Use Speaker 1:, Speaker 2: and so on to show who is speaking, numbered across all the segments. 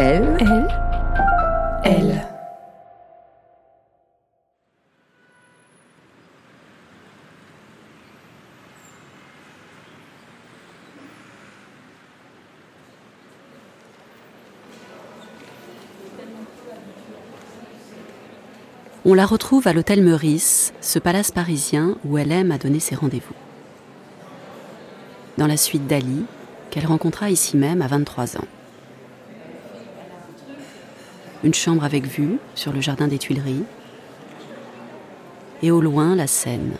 Speaker 1: Elle, elle, elle.
Speaker 2: On la retrouve à l'hôtel Meurice, ce palace parisien où elle aime à donner ses rendez-vous. Dans la suite d'Ali, qu'elle rencontra ici même à 23 ans. Une chambre avec vue sur le jardin des Tuileries. Et au loin, la Seine.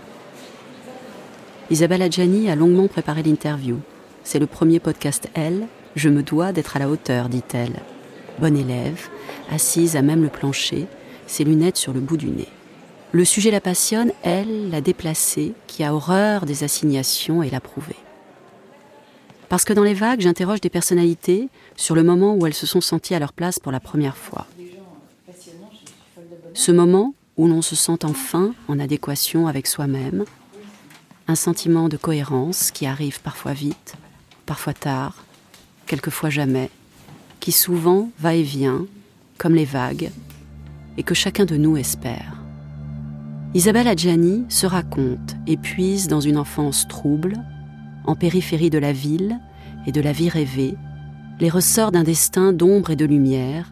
Speaker 2: Isabelle Adjani a longuement préparé l'interview. C'est le premier podcast Elle. Je me dois d'être à la hauteur, dit-elle. Bonne élève, assise à même le plancher, ses lunettes sur le bout du nez. Le sujet la passionne, elle, la déplacée, qui a horreur des assignations et l'a prouvé. Parce que dans les vagues, j'interroge des personnalités sur le moment où elles se sont senties à leur place pour la première fois. Ce moment où l'on se sent enfin en adéquation avec soi-même, un sentiment de cohérence qui arrive parfois vite, parfois tard, quelquefois jamais, qui souvent va et vient, comme les vagues, et que chacun de nous espère. Isabelle Adjani se raconte et puise dans une enfance trouble, en périphérie de la ville et de la vie rêvée, les ressorts d'un destin d'ombre et de lumière,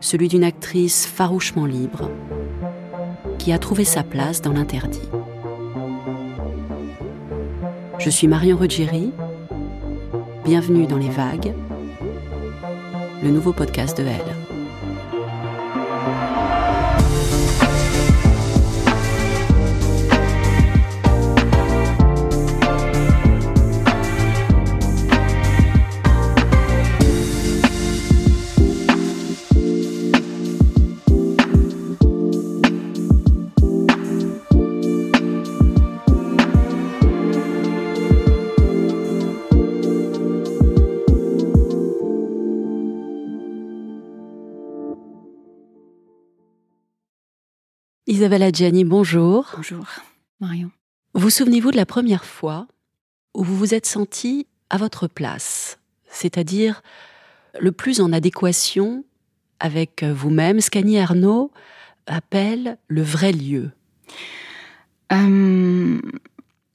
Speaker 2: celui d'une actrice farouchement libre, qui a trouvé sa place dans l'interdit. Je suis Marion Ruggieri, bienvenue dans Les Vagues, le nouveau podcast de Elle. Isabelle Adjani, bonjour.
Speaker 1: Bonjour, Marion.
Speaker 2: Vous souvenez-vous de la première fois où vous vous êtes senti à votre place, c'est-à-dire le plus en adéquation avec vous-même, ce qu'Annie Arnaud appelle le vrai lieu
Speaker 1: Euh,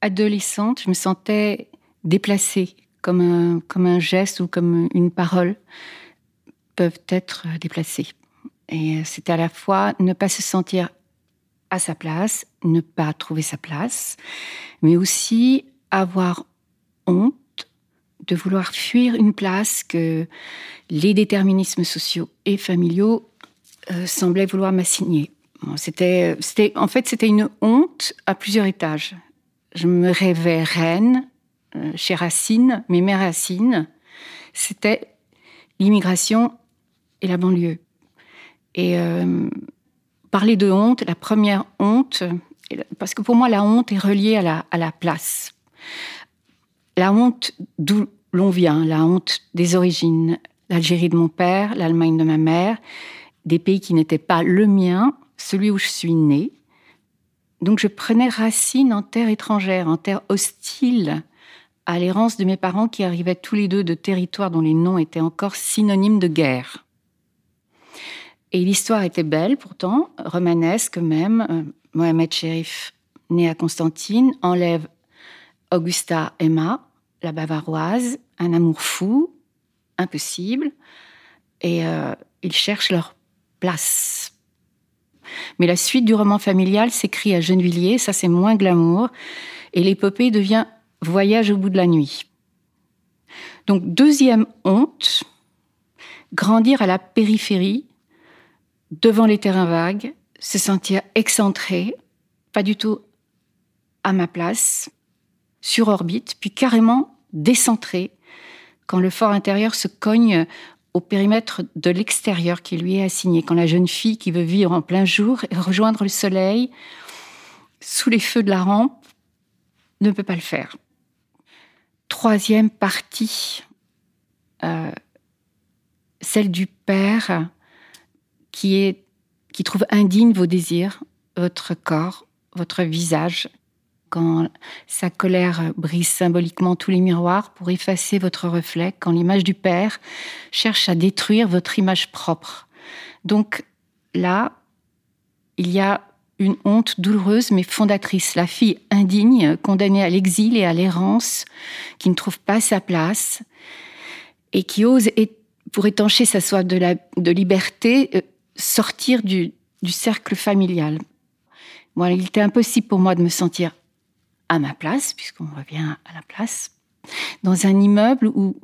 Speaker 1: adolescente, je me sentais déplacée, comme un, comme un geste ou comme une parole peuvent être déplacées. Et c'était à la fois ne pas se sentir à sa place, ne pas trouver sa place, mais aussi avoir honte de vouloir fuir une place que les déterminismes sociaux et familiaux euh, semblaient vouloir m'assigner. C'était, en fait, c'était une honte à plusieurs étages. Je me rêvais reine euh, chez Racine, mes racines, c'était l'immigration et la banlieue. Euh, parler de honte, la première honte, parce que pour moi, la honte est reliée à la, à la place. La honte d'où l'on vient, la honte des origines, l'Algérie de mon père, l'Allemagne de ma mère, des pays qui n'étaient pas le mien, celui où je suis née. Donc je prenais racine en terre étrangère, en terre hostile à l'errance de mes parents qui arrivaient tous les deux de territoires dont les noms étaient encore synonymes de guerre. Et l'histoire était belle pourtant, romanesque même. Euh, Mohamed Sherif, né à Constantine, enlève Augusta Emma, la bavaroise, un amour fou, impossible, et euh, ils cherchent leur place. Mais la suite du roman familial s'écrit à Gennevilliers, ça c'est moins glamour, et l'épopée devient Voyage au bout de la nuit. Donc deuxième honte, grandir à la périphérie, devant les terrains vagues, se sentir excentré, pas du tout à ma place, sur orbite, puis carrément décentré quand le fort intérieur se cogne au périmètre de l'extérieur qui lui est assigné, quand la jeune fille qui veut vivre en plein jour et rejoindre le soleil sous les feux de la rampe ne peut pas le faire. Troisième partie, euh, celle du père qui, est, qui trouve indigne vos désirs, votre corps, votre visage, quand sa colère brise symboliquement tous les miroirs pour effacer votre reflet, quand l'image du Père cherche à détruire votre image propre. Donc là, il y a une honte douloureuse mais fondatrice, la fille indigne, condamnée à l'exil et à l'errance, qui ne trouve pas sa place et qui ose, pour étancher sa soif de, de liberté, euh, sortir du, du cercle familial. Bon, il était impossible pour moi de me sentir à ma place, puisqu'on revient à la place, dans un immeuble où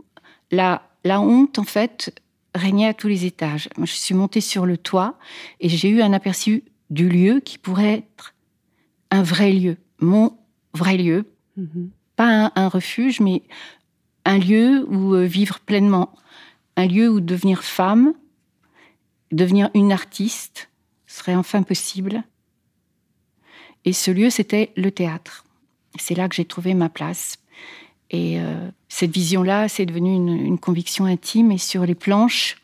Speaker 1: la, la honte, en fait, régnait à tous les étages. Moi, je suis montée sur le toit et j'ai eu un aperçu du lieu qui pourrait être un vrai lieu, mon vrai lieu. Mm-hmm. Pas un, refuge, mais un lieu où euh, vivre pleinement, un lieu où devenir femme, devenir une artiste serait enfin possible. Et ce lieu, c'était le théâtre. C'est là que j'ai trouvé ma place. Et euh, cette vision-là, c'est devenu une, conviction intime. Et sur les planches,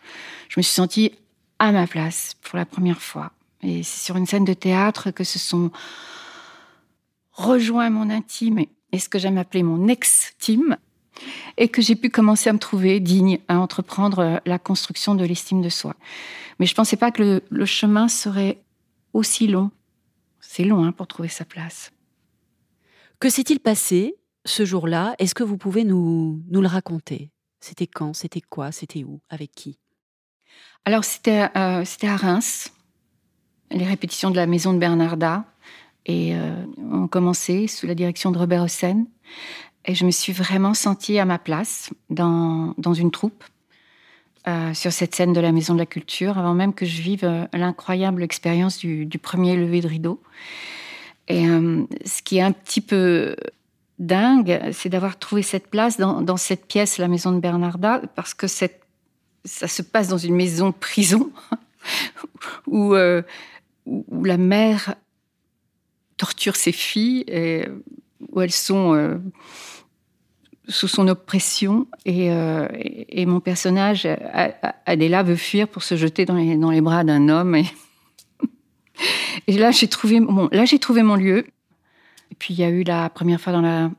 Speaker 1: je me suis sentie à ma place pour la première fois. Et c'est sur une scène de théâtre que se sont rejoints mon intime et ce que j'aime appeler mon ex-team, et que j'ai pu commencer à me trouver digne à entreprendre la construction de l'estime de soi. Mais je ne pensais pas que le, chemin serait aussi long. C'est long hein, pour trouver sa place.
Speaker 2: Que s'est-il passé ce jour-là? Est-ce que vous pouvez nous, nous le raconter? C'était quand? C'était quoi? C'était où? Avec qui?
Speaker 1: Alors, c'était euh, à Reims, les répétitions de la maison de Bernarda. Et euh, on commençait sous la direction de Robert Hossein. Et je me suis vraiment sentie à ma place dans, dans une troupe. Euh, sur cette scène de la Maison de la Culture, avant même que je vive l'incroyable expérience du, premier lever de rideau. Et euh, ce qui est un petit peu dingue, c'est d'avoir trouvé cette place dans, cette pièce, la maison de Bernarda, parce que ça se passe dans une maison prison où, euh, où la mère torture ses filles où elles sont euh, sous son oppression et, et, mon personnage Adela veut fuir pour se jeter dans les, bras d'un homme et là, j'ai trouvé, trouvé mon lieu. Et puis, il y a eu la première fois dans la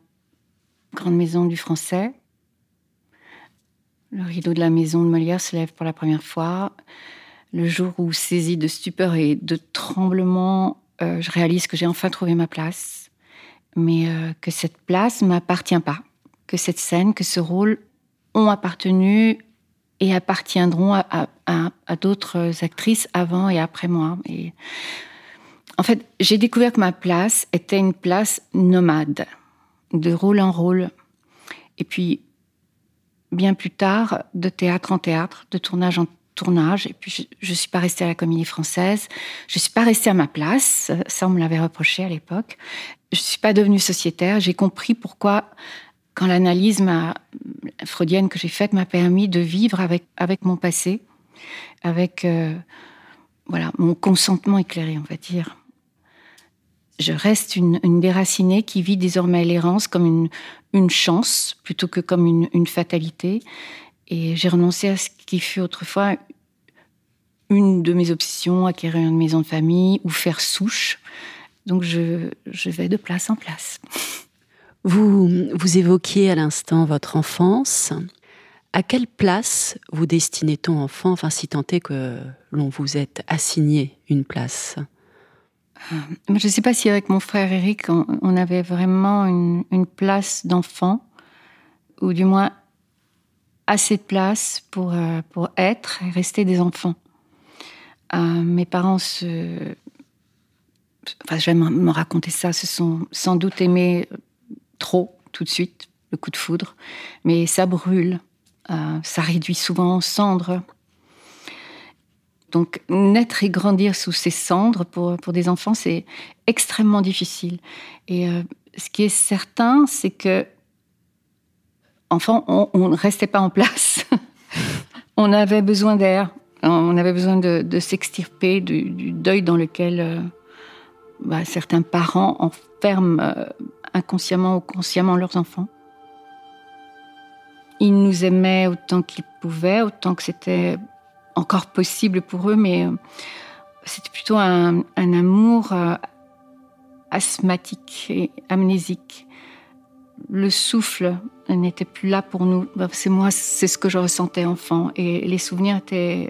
Speaker 1: grande maison du français. Le rideau de la maison de Molière se lève pour la première fois. Le jour où, saisi de stupeur et de tremblement, euh, je réalise que j'ai enfin trouvé ma place, mais euh, que cette place m'appartient pas, que cette scène, que ce rôle ont appartenu et appartiendront à, d'autres actrices avant et après moi. Et en fait, j'ai découvert que ma place était une place nomade, de rôle en rôle. Et puis, bien plus tard, de théâtre en théâtre, de tournage en tournage. Et puis, je ne suis pas restée à la comédie française. Je ne suis pas restée à ma place. Ça, on me l'avait reproché à l'époque. Je ne suis pas devenue sociétaire. J'ai compris pourquoi, quand l'analyse freudienne que j'ai faite m'a permis de vivre avec, mon passé, avec euh, voilà, mon consentement éclairé, on va dire je reste une, déracinée qui vit désormais l'errance comme une, chance plutôt que comme une, fatalité. Et j'ai renoncé à ce qui fut autrefois une de mes obsessions, acquérir une maison de famille ou faire souche. Donc je vais de place en place.
Speaker 2: Vous, évoquiez à l'instant votre enfance. À quelle place vous destinez-on enfant, enfin si tant est que l'on vous ait assigné une place?
Speaker 1: Euh, je ne sais pas si avec mon frère Eric, on, avait vraiment une, place d'enfant, ou du moins assez de place pour, euh, pour être et rester des enfants. Euh, mes parents se... Enfin, je vais me raconter ça, se sont sans doute aimés trop tout de suite, le coup de foudre, mais ça brûle, ça réduit souvent en cendres. Donc naître et grandir sous ces cendres pour, pour des enfants, c'est extrêmement difficile. Et euh, ce qui est certain, c'est que enfant, on ne restait pas en place. on avait besoin d'air, on avait besoin de, s'extirper du, deuil dans lequel euh, bah, certains parents enferment euh, inconsciemment ou consciemment leurs enfants. Ils nous aimaient autant qu'ils pouvaient, autant que c'était encore possible pour eux, mais euh, c'était plutôt un, amour euh, asthmatique et amnésique. Le souffle n'était plus là pour nous. Bah, c'est moi, c'est ce que je ressentais enfant. Et les souvenirs étaient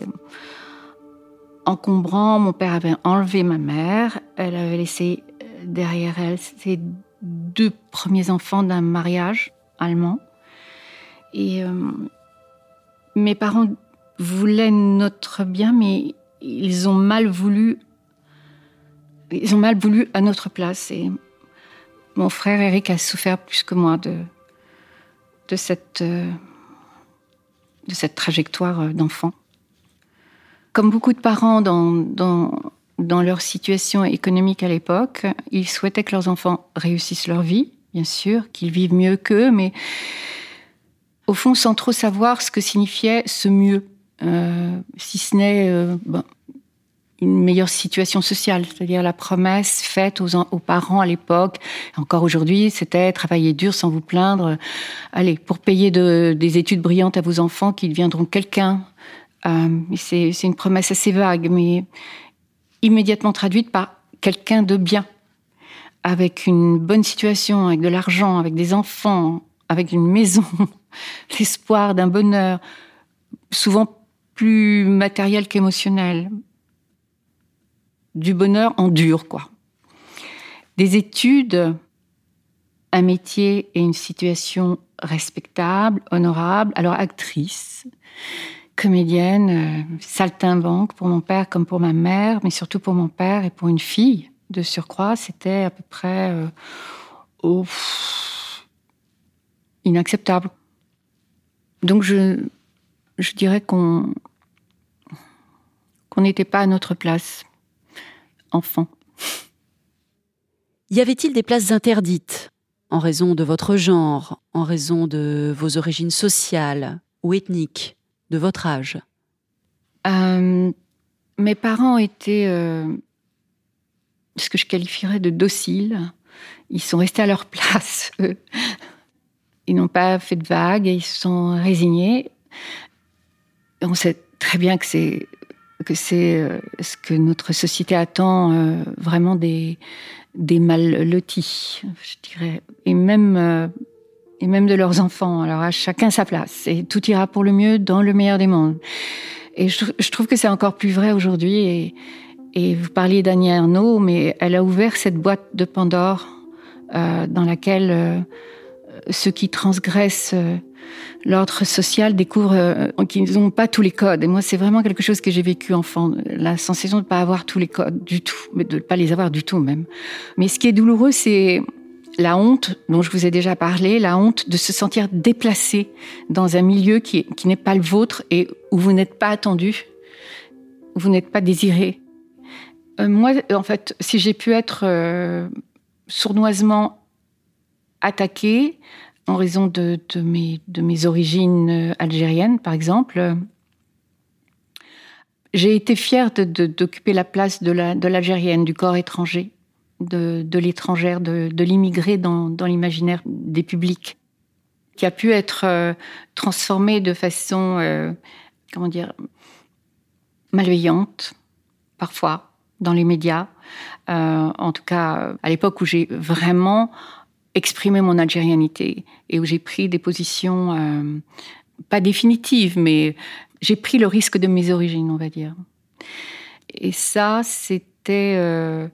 Speaker 1: encombrants. Mon père avait enlevé ma mère. Elle avait laissé derrière elle ses deux premiers enfants d'un mariage allemand. Et mes parents voulaient notre bien, mais ils ont mal voulu. Ils ont mal voulu à notre place. Et mon frère Eric a souffert plus que moi de, de, cette, de cette trajectoire d'enfant. Comme beaucoup de parents dans, dans, dans leur situation économique à l'époque, ils souhaitaient que leurs enfants réussissent leur vie, bien sûr, qu'ils vivent mieux qu'eux, mais au fond sans trop savoir ce que signifiait ce mieux. Euh, si ce n'est euh, une meilleure situation sociale, c'est-à-dire la promesse faite aux, parents à l'époque, encore aujourd'hui, c'était travailler dur sans vous plaindre, allez, pour payer de, des études brillantes à vos enfants qui deviendront quelqu'un. Euh, c'est une promesse assez vague, mais immédiatement traduite par quelqu'un de bien, avec une bonne situation, avec de l'argent, avec des enfants, avec une maison, l'espoir d'un bonheur, souvent plus matériel qu'émotionnel. Du bonheur en dur, quoi. Des études, un métier et une situation respectable, honorable. Alors, actrice, comédienne, euh, saltimbanque pour mon père comme pour ma mère, mais surtout pour mon père et pour une fille de surcroît, c'était à peu près euh, inacceptable. Donc je, je dirais qu'on qu'on n'était pas à notre place, enfant.
Speaker 2: Y avait-il des places interdites en raison de votre genre, en raison de vos origines sociales ou ethniques, de votre âge
Speaker 1: euh, Mes parents étaient euh, ce que je qualifierais de dociles. Ils sont restés à leur place. Ils n'ont pas fait de vagues, ils se sont résignés. On sait très bien que c'est que c'est euh, ce que notre société attend vraiment des, des mal lotis, je dirais, et même, et même de leurs enfants. Alors à chacun sa place, et tout ira pour le mieux dans le meilleur des mondes. Et je, je trouve que c'est encore plus vrai aujourd'hui. Et, et vous parliez d'Annie Arnaud, mais elle a ouvert cette boîte de Pandore euh, dans laquelle ceux qui transgressent l'ordre social découvre euh, qu'ils n'ont pas tous les codes. Et moi, c'est vraiment quelque chose que j'ai vécu enfant, la sensation de ne pas avoir tous les codes du tout, mais de ne pas les avoir du tout même. Mais ce qui est douloureux, c'est la honte dont je vous ai déjà parlé, la honte de se sentir déplacé dans un milieu qui, n'est pas le vôtre et où vous n'êtes pas attendu, où vous n'êtes pas désiré. Euh, moi, en fait, si j'ai pu être euh, sournoisement attaquée, en raison de, mes, de origines euh, algériennes, par exemple, j'ai été fière d'occuper la place de l'algérienne, du corps étranger, de, l'étrangère, de, l'immigré dans, l'imaginaire des publics, qui a pu être euh, transformé de façon, euh, comment dire, malveillante, parfois, dans les médias. en tout cas, à l'époque où j'ai vraiment exprimer mon algérianité et où j'ai pris des positions euh, pas définitives, mais j'ai pris le risque de mes origines, on va dire. Et ça, c'était euh,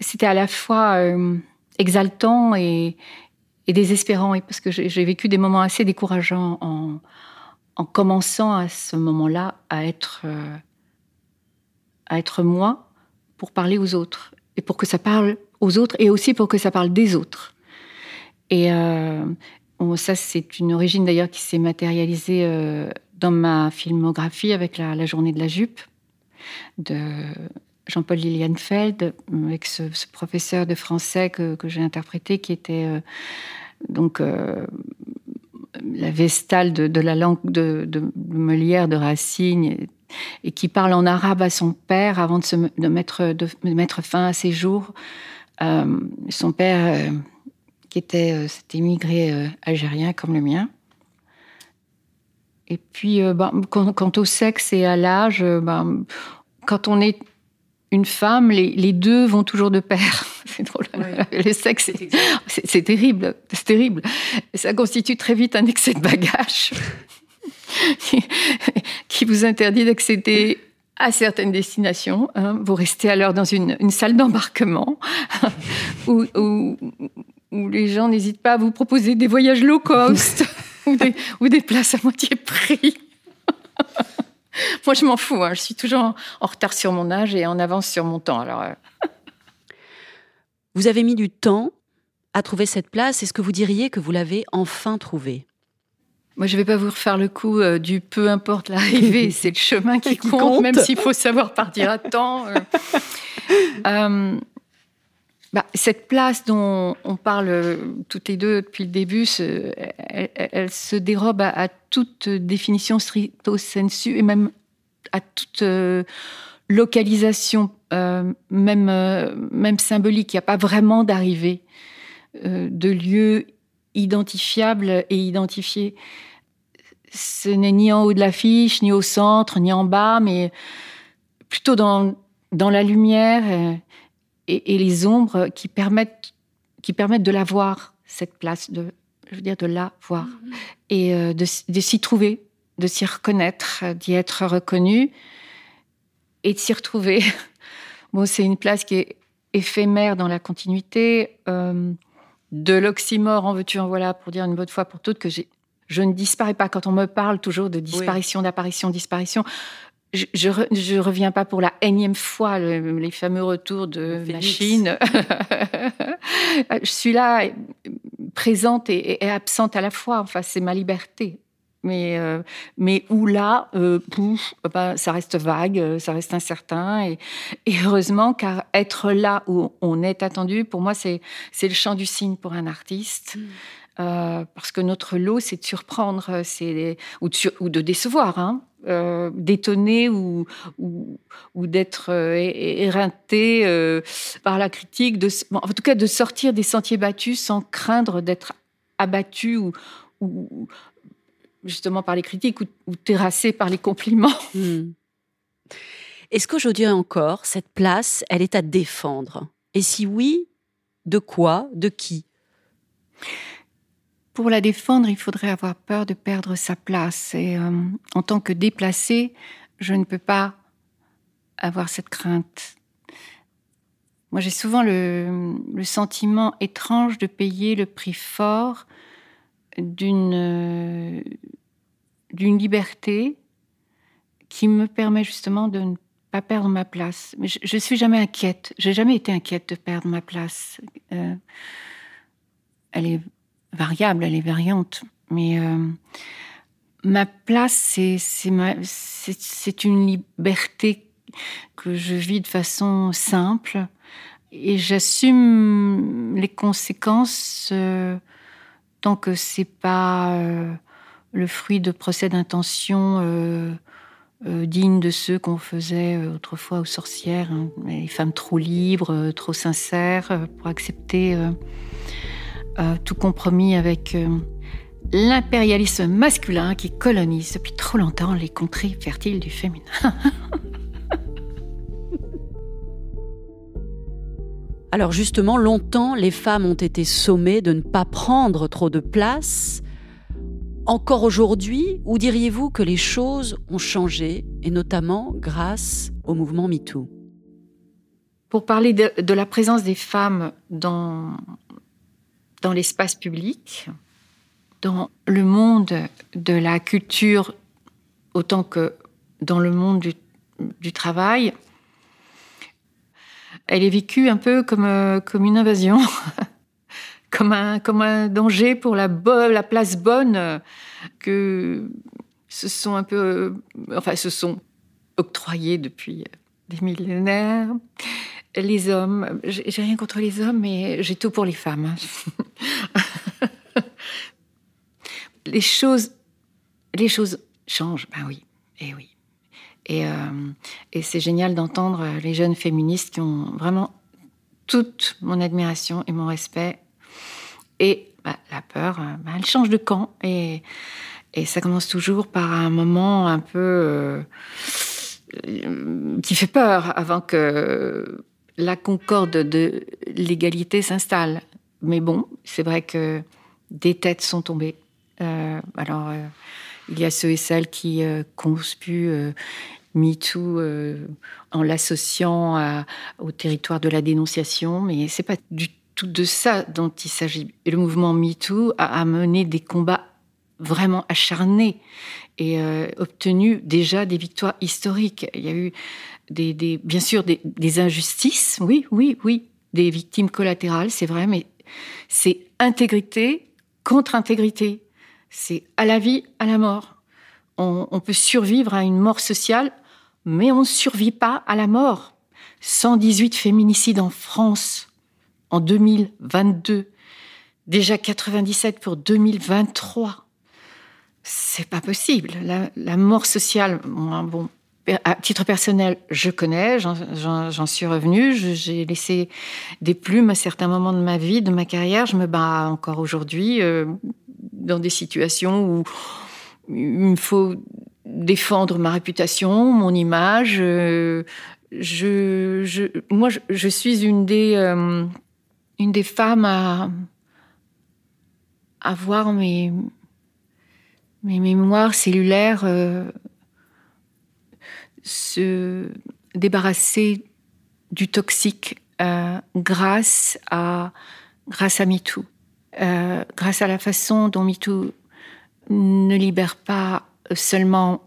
Speaker 1: c'était à la fois euh, exaltant et, et, désespérant, parce que j'ai vécu des moments assez décourageants en, en commençant à ce moment-là à être à être moi pour parler aux autres et pour que ça parle aux autres et aussi pour que ça parle des autres. Et euh, ça, c'est une origine d'ailleurs qui s'est matérialisée euh, dans ma filmographie avec la, journée de la jupe Jean-Paul Lilienfeld, avec ce, professeur de français que, j'ai interprété, qui était euh, donc euh, la vestale de, la langue de, Molière, de Racine, et, qui parle en arabe à son père avant de, se, mettre, de mettre fin à ses jours. Euh, son père, qui était cet émigré algérien comme le mien, et puis, bah, quant, au sexe et à l'âge, bah, quand on est une femme, les, deux vont toujours de pair. C'est drôle. Le sexe, c'est terrible. C'est terrible. ça constitue très vite un excès de bagage qui vous interdit d'accéder à certaines destinations. Hein. Vous restez alors dans une, salle d'embarquement où, où, les gens n'hésitent pas à vous proposer des voyages low cost ou, des, places à moitié prix. Moi, je m'en fous. Hein. Je suis toujours en, retard sur mon âge et en avance sur mon temps. Alors, euh.
Speaker 2: Vous avez mis du temps à trouver cette place. Est-ce que vous diriez que vous l'avez enfin trouvée?
Speaker 1: Moi, je ne vais pas vous refaire le coup euh, du peu importe l'arrivée, c'est le chemin qui, compte, même s'il faut savoir partir à temps. Euh. Bah, cette place dont on parle toutes les deux depuis le début, elle, se dérobe à, toute définition stricto sensu et même à toute euh, localisation, euh, même, euh, même symbolique. Il n'y a pas vraiment d'arrivée de lieu identifiable et identifié. Ce n'est ni en haut de l'affiche, ni au centre, ni en bas, mais plutôt dans, dans la lumière les ombres qui permettent, qui permettent de la voir, cette place, de, je veux dire, de la voir, mm-hmm. et euh, de, s'y trouver, de s'y reconnaître, d'y être reconnu et de s'y retrouver. bon, c'est une place qui est éphémère dans la continuité. Euh, de l'oxymore, en veux-tu, en voilà, pour dire une bonne fois pour toutes que je ne disparais pas. Quand on me parle toujours de disparition, d'apparition, disparition, je, ne reviens pas pour la énième fois les fameux retours de machine. je suis là, présente et, absente à la fois. Enfin, c'est ma liberté. Mais, euh, mais où là, euh, bah, ça reste vague, ça reste incertain. Et, heureusement, car être là où on est attendu, pour moi, c'est le champ du signe pour un artiste. Mm. Euh, parce que notre lot, c'est de surprendre, c'est ou, ou, de décevoir. Hein. Euh, d'étonner ou, ou, d'être euh, éreinté euh, par la critique, en tout cas de sortir des sentiers battus sans craindre d'être abattu ou, ou, justement par les critiques ou, terrassé par les compliments. Hmm.
Speaker 2: Est-ce qu'aujourd'hui encore, cette place, elle est à défendre? Et si oui, de quoi? De qui?
Speaker 1: Pour la défendre, il faudrait avoir peur de perdre sa place. Et euh, en tant que déplacé, je ne peux pas avoir cette crainte. Moi, j'ai souvent le, sentiment étrange de payer le prix fort d'une liberté qui me permet justement de ne pas perdre ma place. Mais je, ne suis jamais inquiète. J'ai jamais été inquiète de perdre ma place. Euh, elle est variable, elle est variante. Mais euh, ma place, c'est une liberté que je vis de façon simple et j'assume les conséquences euh, tant que c'est pas euh, le fruit de procès d'intention dignes de ceux qu'on faisait autrefois aux sorcières, hein. les femmes trop libres, trop sincères pour accepter tout compromis avec euh, l'impérialisme masculin qui colonise depuis trop longtemps les contrées fertiles du féminin.
Speaker 2: Alors justement, longtemps, les femmes ont été sommées de ne pas prendre trop de place. Encore aujourd'hui, où diriez-vous que les choses ont changé, et notamment grâce au mouvement MeToo?
Speaker 1: Pour parler de la présence des femmes dans dans l'espace public, dans le monde de la culture autant que dans le monde du, travail, elle est vécue un peu comme, euh, comme une invasion, comme, un, comme un danger pour la, la place bonne que, se sont un peu, enfin, se sont octroyés depuis des millénaires. Les hommes, j'ai rien contre les hommes, mais j'ai tout pour les femmes. Les choses, les choses changent, ben oui, et eh oui. Et, euh, et c'est génial d'entendre les jeunes féministes qui ont vraiment toute mon admiration et mon respect. Et bah, la peur, euh, bah, elle change de camp. Et, et, ça commence toujours par un moment un peu euh, qui fait peur avant que la concorde de l'égalité s'installe. Mais bon, c'est vrai que des têtes sont tombées. Euh, alors, euh, il y a ceux et celles qui euh, conspuent euh, MeToo en l'associant au territoire de la dénonciation, mais c'est pas du tout de ça dont il s'agit. Le mouvement MeToo a, a mené des combats vraiment acharnés et obtenu déjà des victoires historiques. Il y a eu bien sûr des injustices, oui, oui, oui, des victimes collatérales, c'est vrai, mais c'est intégrité contre intégrité. C'est à la vie, à la mort. On, peut survivre à une mort sociale, mais on ne survit pas à la mort. 118 féminicides en France en 2022. Déjà 97 pour 2023. C'est pas possible. La, la mort sociale, bon, à titre personnel, je connais, j'en suis revenue, j'ai laissé des plumes à certains moments de ma vie, de ma carrière. Je me bats encore aujourd'hui euh, dans des situations où il me faut défendre ma réputation, mon image. Euh, je, moi, je, suis une des, euh, une des femmes à, à voir mes, mes mémoires cellulaires se débarrasser du toxique euh, grâce à grâce à MeToo, euh, grâce à la façon dont MeToo ne libère pas seulement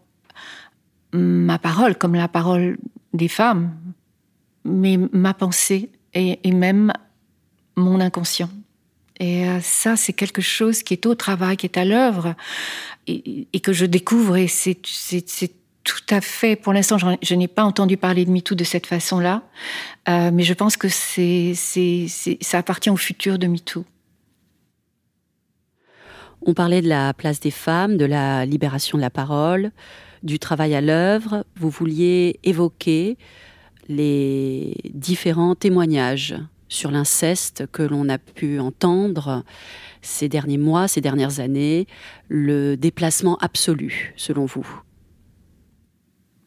Speaker 1: ma parole comme la parole des femmes, mais ma pensée et, même mon inconscient. Et euh, ça, c'est quelque chose qui est au travail, qui est à l'œuvre, et, et, que je découvre. Et c'est tout à fait, pour l'instant, je, n'ai pas entendu parler de MeToo de cette façon-là, euh, mais je pense que ça appartient au futur de MeToo.
Speaker 2: On parlait de la place des femmes, de la libération de la parole, du travail à l'œuvre. Vous vouliez évoquer les différents témoignages sur l'inceste que l'on a pu entendre ces derniers mois, ces dernières années, le déplacement absolu, selon vous?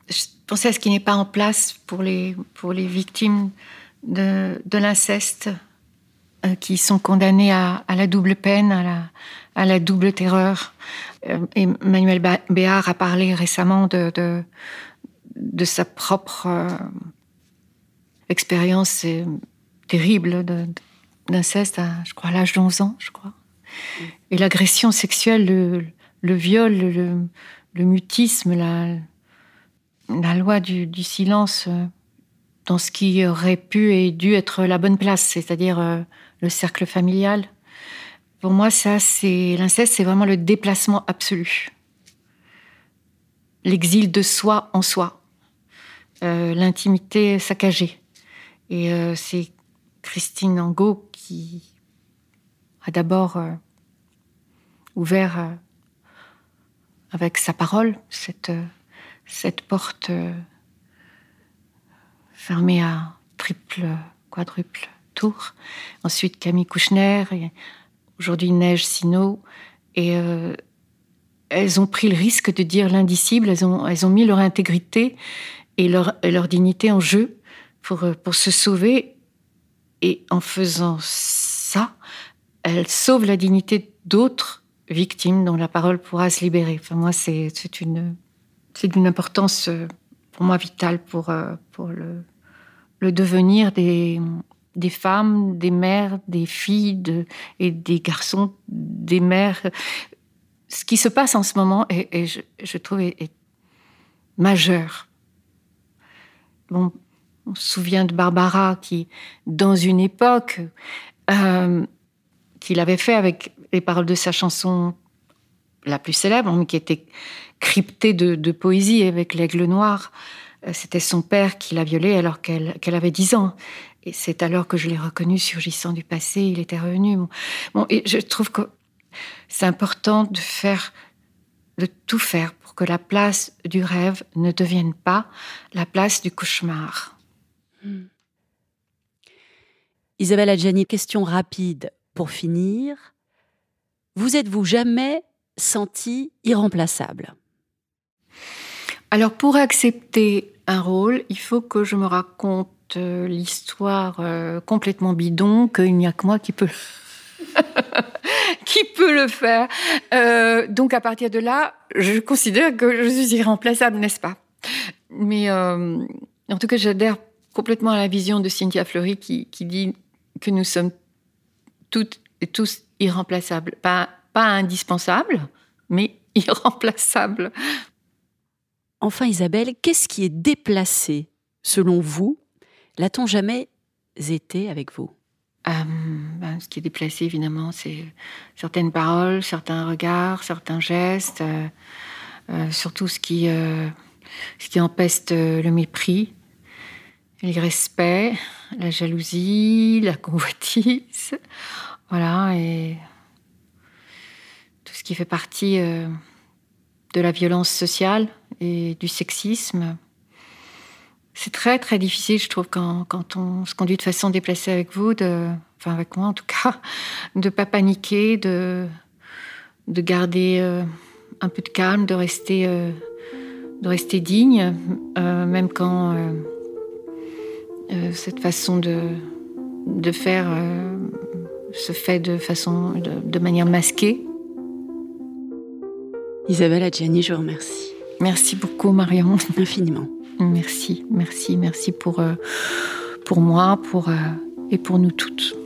Speaker 1: Je pensais à ce qui n'est pas en place pour les, pour les victimes de, de l'inceste, euh, qui sont condamnées à, à, la double peine, à la, à la double terreur. Euh, Emmanuel Béard a parlé récemment de, de, de sa propre euh, expérience terrible d'inceste, à, je crois, à l'âge de 11 ans, je crois. Et l'agression sexuelle, le, le viol, le, le mutisme, la, la loi du, silence euh, dans ce qui aurait pu et dû être la bonne place, c'est-à-dire euh, le cercle familial. Pour moi, ça, c'est l'inceste, c'est vraiment le déplacement absolu. L'exil de soi en soi. Euh, L'intimité saccagée. Et c'est Christine Angot qui a d'abord ouvert avec sa parole cette cette porte euh, fermée à triple, quadruple tour. Ensuite, Camille Kouchner, aujourd'hui Neige Sino. Et euh, elles ont pris le risque de dire l'indicible, elles ont, elles ont mis leur intégrité et leur, leur dignité en jeu pour, euh, pour se sauver. Et en faisant ça, elles sauvent la dignité d'autres victimes dont la parole pourra se libérer. Enfin, moi, c'est une c'est d'une importance euh, pour moi vitale pour, euh, pour le, le devenir des, des femmes, des mères, des filles et des garçons, des mères. Ce qui se passe en ce moment, et je, trouve, est, est majeur. Bon, on se souvient de Barbara qui, dans une époque, euh, qu'il avait fait avec les paroles de sa chanson la plus célèbre, mais qui était cryptée de, poésie avec l'aigle noir. Euh, c'était son père qui l'a violée alors qu'elle avait 10 ans. Et c'est alors que je l'ai reconnu surgissant du passé, il était revenu. Bon, et je trouve que c'est important de faire, de tout faire pour que la place du rêve ne devienne pas la place du cauchemar. Hmm.
Speaker 2: Isabelle Adjani, question rapide pour finir. Vous êtes-vous jamais senti irremplaçable?
Speaker 1: Alors pour accepter un rôle, il faut que je me raconte euh, l'histoire euh, complètement bidon, qu'il n'y a que moi qui peut qui peut le faire. Euh, donc à partir de là, je considère que je suis irremplaçable, n'est-ce pas? Mais en tout cas, j'adhère complètement à la vision de Cynthia Fleury qui, qui dit que nous sommes toutes et tous irremplaçables. Pas, pas indispensables, mais irremplaçables.
Speaker 2: Enfin, Isabelle, qu'est-ce qui est déplacé, selon vous L'a-t-on jamais été avec vous
Speaker 1: euh, ben, Ce qui est déplacé, évidemment, c'est certaines paroles, certains regards, certains gestes, euh, euh, surtout ce qui, ce qui empeste le mépris, le la jalousie, la convoitise, voilà, et tout ce qui fait partie de la violence sociale et du sexisme. C'est très très difficile, je trouve, quand, on se conduit de façon déplacée avec vous, de, enfin avec moi en tout cas, de pas paniquer, de, de garder euh, un peu de calme, de rester, euh, de rester digne, même quand euh, cette façon de, de faire euh, se fait de façon de, manière masquée.
Speaker 2: Isabelle Adjani, je vous remercie.
Speaker 1: Merci beaucoup Marion.
Speaker 2: Infiniment.
Speaker 1: Merci, merci, merci pour, euh, pour moi pour, et pour nous toutes.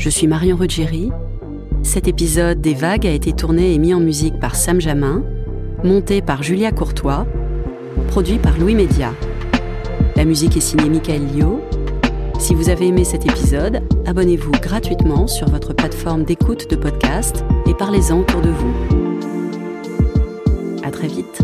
Speaker 2: Je suis Marion Ruggieri. Cet épisode des Vagues a été tourné et mis en musique par Sam Jamin, monté par Julia Courtois, produit par Louis Média. La musique est signée Michael Lio. Si vous avez aimé cet épisode, abonnez-vous gratuitement sur votre plateforme d'écoute de podcast et parlez-en autour de vous. À très vite.